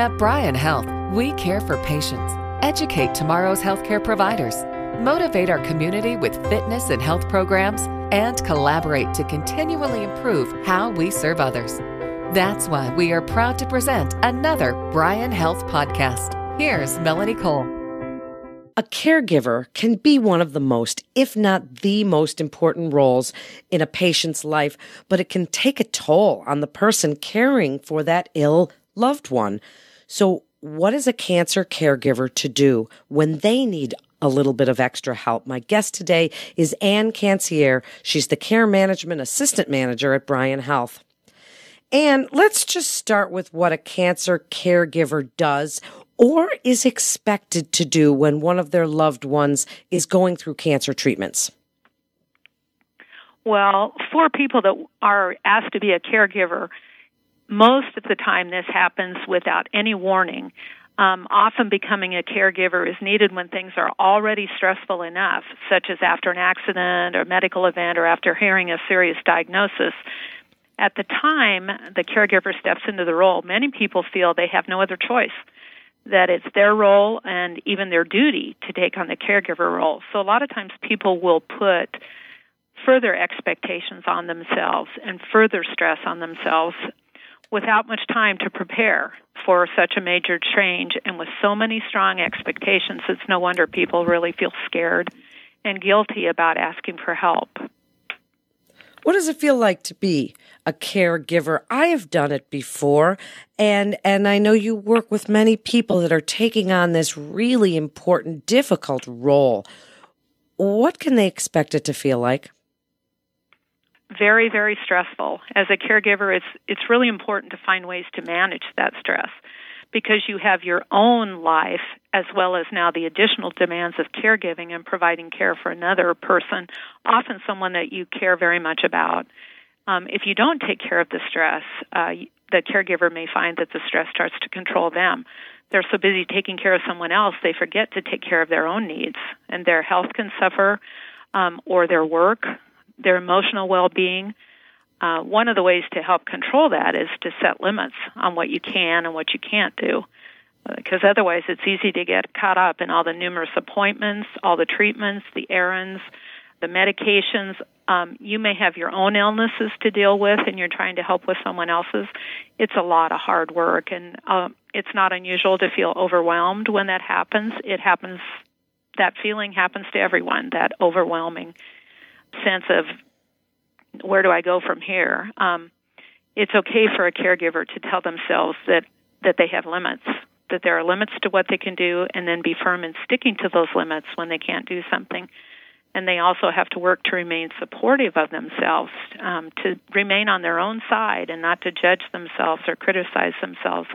At Bryan Health, we care for patients, educate tomorrow's healthcare providers, motivate our community with fitness and health programs, and collaborate to continually improve how we serve others. That's why we are proud to present another Bryan Health podcast. Here's Melanie Cole. A caregiver can be one of the most, if not the most important roles in a patient's life, but it can take a toll on the person caring for that ill loved one. So, what is a cancer caregiver to do when they need a little bit of extra help? My guest today is Anne Cancier. She's the care management assistant manager at Bryan Health. And let's just start with what a cancer caregiver does or is expected to do when one of their loved ones is going through cancer treatments? Well, for people that are asked to be a caregiver, most of the time this happens without any warning. Um, often becoming a caregiver is needed when things are already stressful enough, such as after an accident or medical event or after hearing a serious diagnosis. At the time the caregiver steps into the role, many people feel they have no other choice that it's their role and even their duty to take on the caregiver role. So a lot of times people will put further expectations on themselves and further stress on themselves without much time to prepare for such a major change and with so many strong expectations it's no wonder people really feel scared and guilty about asking for help. What does it feel like to be a caregiver? I have done it before and and I know you work with many people that are taking on this really important difficult role. What can they expect it to feel like? Very very stressful. As a caregiver it's it's really important to find ways to manage that stress because you have your own life as well as now the additional demands of caregiving and providing care for another person, often someone that you care very much about. Um, if you don't take care of the stress, uh, the caregiver may find that the stress starts to control them. They're so busy taking care of someone else, they forget to take care of their own needs, and their health can suffer, um, or their work, their emotional well being. Uh, one of the ways to help control that is to set limits on what you can and what you can't do. Because otherwise, it's easy to get caught up in all the numerous appointments, all the treatments, the errands, the medications. Um, you may have your own illnesses to deal with, and you're trying to help with someone else's. It's a lot of hard work, and uh, it's not unusual to feel overwhelmed when that happens. It happens. That feeling happens to everyone. That overwhelming sense of where do I go from here? Um, it's okay for a caregiver to tell themselves that that they have limits, that there are limits to what they can do, and then be firm in sticking to those limits when they can't do something. And they also have to work to remain supportive of themselves, um, to remain on their own side, and not to judge themselves or criticize themselves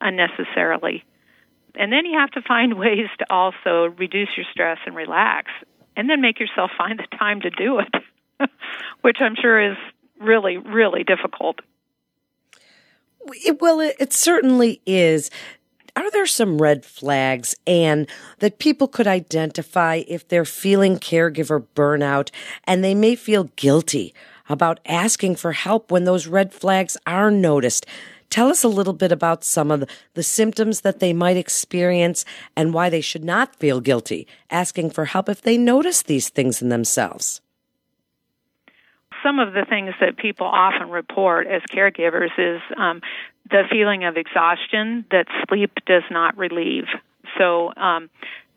unnecessarily. And then you have to find ways to also reduce your stress and relax, and then make yourself find the time to do it. which I'm sure is really, really difficult. Well, it, certainly is. Are there some red flags, and that people could identify if they're feeling caregiver burnout and they may feel guilty about asking for help when those red flags are noticed? Tell us a little bit about some of the, the, symptoms that they might experience and why they should not feel guilty asking for help if they notice these things in themselves some of the things that people often report as caregivers is um, the feeling of exhaustion that sleep does not relieve. So, um,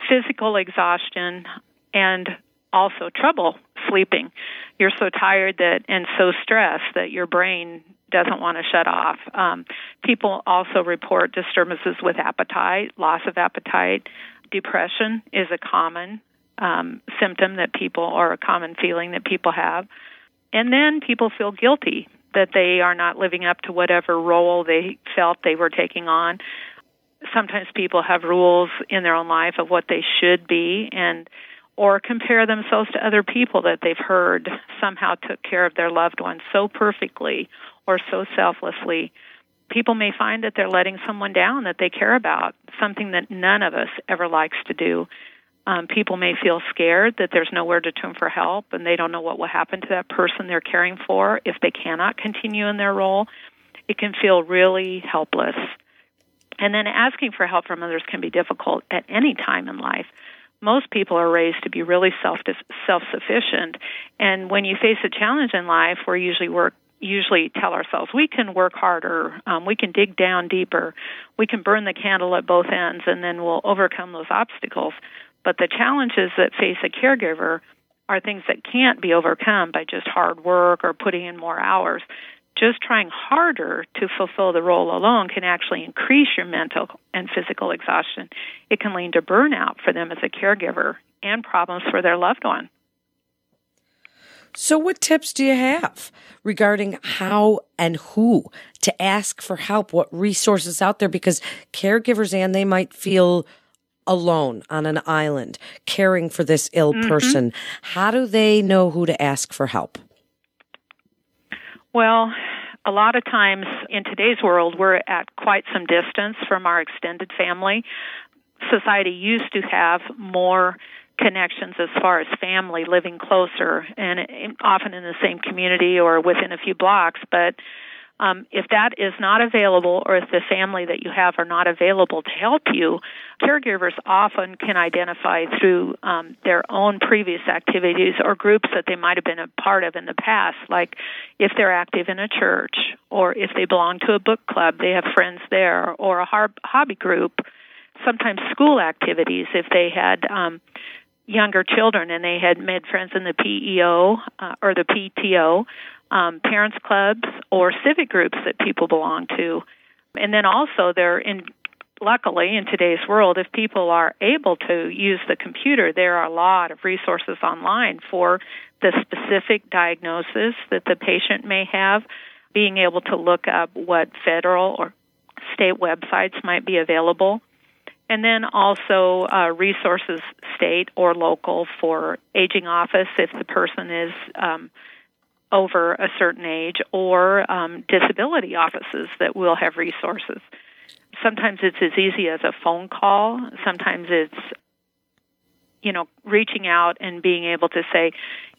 physical exhaustion and also trouble sleeping. You're so tired that and so stressed that your brain doesn't want to shut off. Um, people also report disturbances with appetite, loss of appetite. Depression is a common um, symptom that people, or a common feeling that people have. And then people feel guilty that they are not living up to whatever role they felt they were taking on. Sometimes people have rules in their own life of what they should be and or compare themselves to other people that they've heard somehow took care of their loved ones so perfectly or so selflessly. People may find that they're letting someone down that they care about, something that none of us ever likes to do. Um, people may feel scared that there's nowhere to turn for help and they don't know what will happen to that person they're caring for if they cannot continue in their role. It can feel really helpless. And then asking for help from others can be difficult at any time in life. Most people are raised to be really self self sufficient, and when you face a challenge in life, we usually work usually tell ourselves we can work harder, um, we can dig down deeper, we can burn the candle at both ends, and then we'll overcome those obstacles. But the challenges that face a caregiver are things that can't be overcome by just hard work or putting in more hours. Just trying harder to fulfill the role alone can actually increase your mental and physical exhaustion. It can lead to burnout for them as a caregiver and problems for their loved one. So, what tips do you have regarding how and who to ask for help? What resources out there? Because caregivers and they might feel alone on an island caring for this ill mm-hmm. person. How do they know who to ask for help? Well, a lot of times in today's world, we're at quite some distance from our extended family. Society used to have more connections as far as family living closer and often in the same community or within a few blocks but um, if that is not available or if the family that you have are not available to help you, caregivers often can identify through um, their own previous activities or groups that they might have been a part of in the past, like if they're active in a church or if they belong to a book club, they have friends there, or a hobby group, sometimes school activities if they had. Um, younger children and they had made friends in the PEO uh, or the PTO, um, parents clubs, or civic groups that people belong to. And then also they're in luckily in today's world if people are able to use the computer there are a lot of resources online for the specific diagnosis that the patient may have being able to look up what federal or state websites might be available and then also uh, resources, state or local, for aging office if the person is um, over a certain age, or um, disability offices that will have resources. Sometimes it's as easy as a phone call. Sometimes it's you know reaching out and being able to say,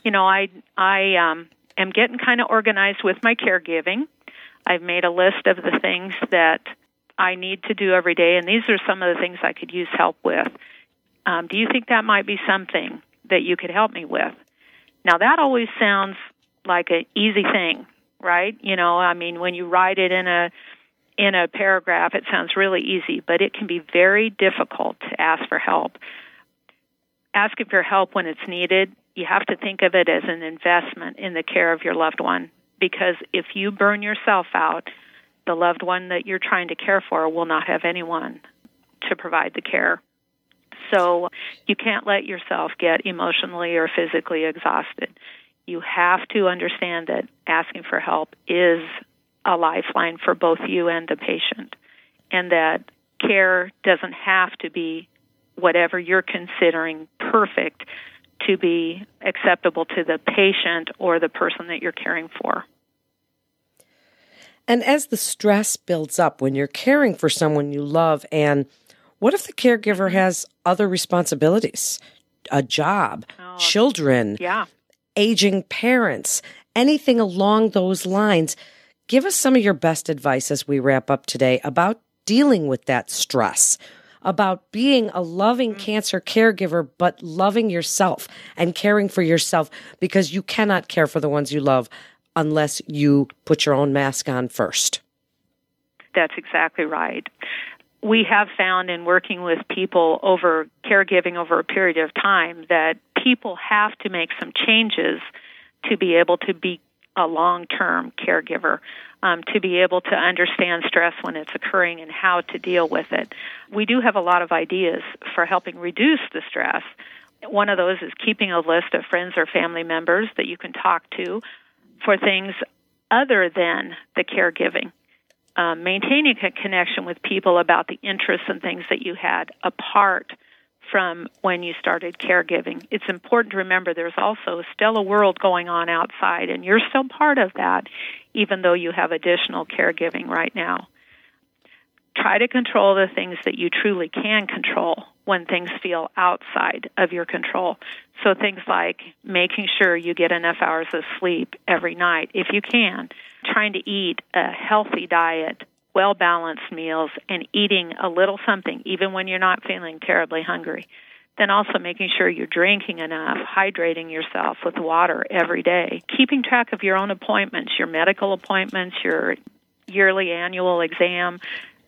you know, I I um, am getting kind of organized with my caregiving. I've made a list of the things that I need to do every day, and these are some of the things I could use help with. Um, do you think that might be something that you could help me with? Now, that always sounds like an easy thing, right? You know, I mean, when you write it in a in a paragraph, it sounds really easy, but it can be very difficult to ask for help. Asking for help when it's needed, you have to think of it as an investment in the care of your loved one because if you burn yourself out, the loved one that you're trying to care for will not have anyone to provide the care. So you can't let yourself get emotionally or physically exhausted. You have to understand that asking for help is a lifeline for both you and the patient, and that care doesn't have to be whatever you're considering perfect to be acceptable to the patient or the person that you're caring for. And as the stress builds up when you're caring for someone you love, and what if the caregiver has other responsibilities? A job, oh, children, yeah. aging parents, anything along those lines. Give us some of your best advice as we wrap up today about dealing with that stress, about being a loving mm-hmm. cancer caregiver, but loving yourself and caring for yourself because you cannot care for the ones you love unless you put your own mask on first. That's exactly right. We have found in working with people over caregiving over a period of time that people have to make some changes to be able to be a long term caregiver, um, to be able to understand stress when it's occurring and how to deal with it. We do have a lot of ideas for helping reduce the stress. One of those is keeping a list of friends or family members that you can talk to for things other than the caregiving. Um, maintaining a connection with people about the interests and things that you had apart from when you started caregiving. It's important to remember there's also still a world going on outside, and you're still part of that, even though you have additional caregiving right now. Try to control the things that you truly can control when things feel outside of your control. So things like making sure you get enough hours of sleep every night if you can, trying to eat a healthy diet well balanced meals, and eating a little something, even when you're not feeling terribly hungry. Then also making sure you're drinking enough, hydrating yourself with water every day, keeping track of your own appointments, your medical appointments, your yearly annual exam,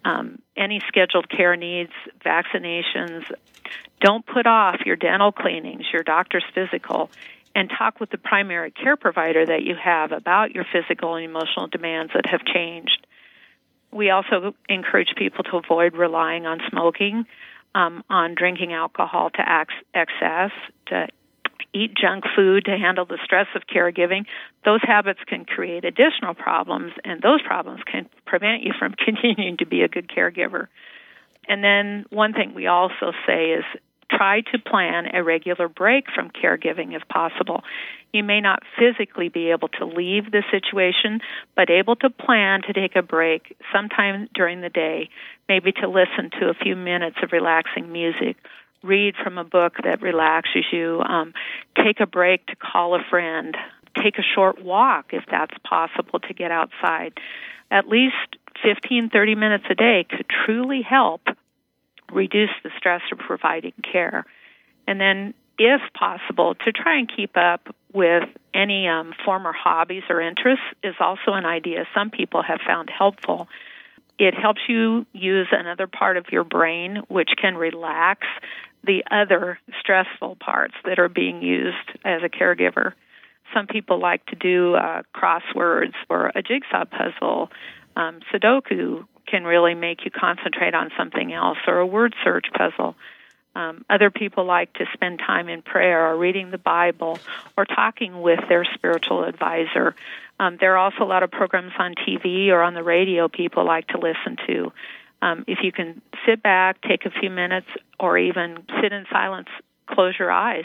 um, any scheduled care needs, vaccinations. Don't put off your dental cleanings, your doctor's physical, and talk with the primary care provider that you have about your physical and emotional demands that have changed. We also encourage people to avoid relying on smoking, um, on drinking alcohol to excess, to eat junk food to handle the stress of caregiving. Those habits can create additional problems, and those problems can prevent you from continuing to be a good caregiver. And then one thing we also say is try to plan a regular break from caregiving if possible. You may not physically be able to leave the situation, but able to plan to take a break sometime during the day, maybe to listen to a few minutes of relaxing music, read from a book that relaxes you, um, take a break to call a friend, take a short walk if that's possible to get outside. At least 15, 30 minutes a day could truly help reduce the stress of providing care. And then, if possible, to try and keep up with any um, former hobbies or interests is also an idea some people have found helpful. It helps you use another part of your brain, which can relax the other stressful parts that are being used as a caregiver. Some people like to do uh, crosswords or a jigsaw puzzle. Um, Sudoku can really make you concentrate on something else, or a word search puzzle. Um, other people like to spend time in prayer or reading the Bible or talking with their spiritual advisor. Um, there are also a lot of programs on TV or on the radio people like to listen to. Um, if you can sit back, take a few minutes, or even sit in silence, close your eyes.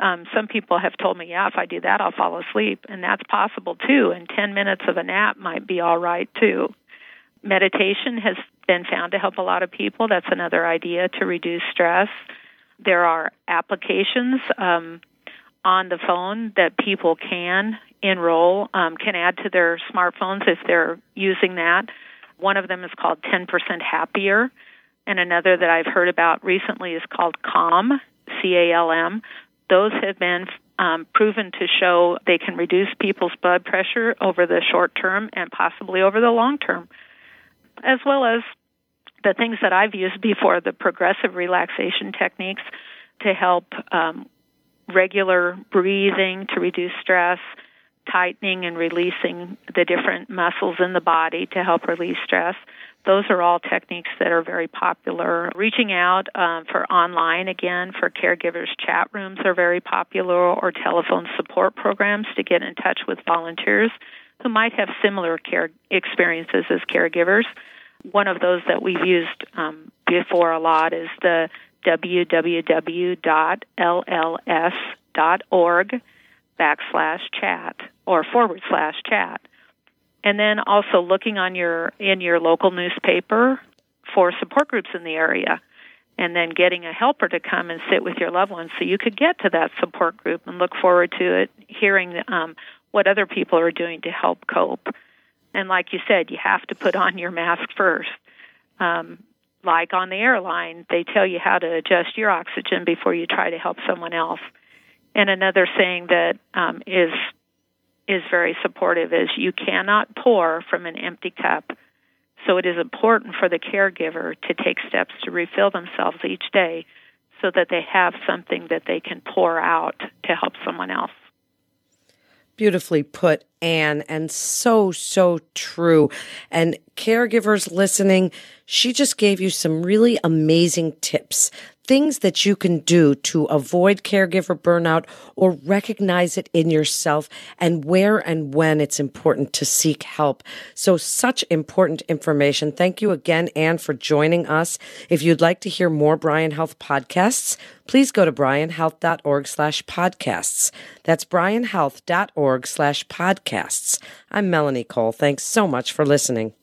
Um, some people have told me, yeah, if I do that, I'll fall asleep, and that's possible too. And 10 minutes of a nap might be all right too. Meditation has been found to help a lot of people. That's another idea to reduce stress. There are applications um, on the phone that people can enroll, um, can add to their smartphones if they're using that. One of them is called 10% Happier, and another that I've heard about recently is called Calm, C A L M. Those have been um, proven to show they can reduce people's blood pressure over the short term and possibly over the long term as well as the things that I've used before, the progressive relaxation techniques to help um, regular breathing to reduce stress, tightening and releasing the different muscles in the body to help release stress. Those are all techniques that are very popular. Reaching out um, for online, again, for caregivers, chat rooms are very popular, or telephone support programs to get in touch with volunteers who might have similar care experiences as caregivers. One of those that we've used um, before a lot is the www.lls.org backslash chat or forward slash chat. And then also looking on your in your local newspaper for support groups in the area and then getting a helper to come and sit with your loved ones so you could get to that support group and look forward to it, hearing um, what other people are doing to help cope. And like you said, you have to put on your mask first. Um, like on the airline, they tell you how to adjust your oxygen before you try to help someone else. And another saying that um, is is very supportive is you cannot pour from an empty cup. So it is important for the caregiver to take steps to refill themselves each day so that they have something that they can pour out to help someone else. Beautifully put, Anne, and so, so true. And caregivers listening, she just gave you some really amazing tips things that you can do to avoid caregiver burnout or recognize it in yourself and where and when it's important to seek help. So such important information. Thank you again, Anne, for joining us. If you'd like to hear more Bryan Health podcasts, please go to bryanhealth.org slash podcasts. That's bryanhealth.org slash podcasts. I'm Melanie Cole. Thanks so much for listening.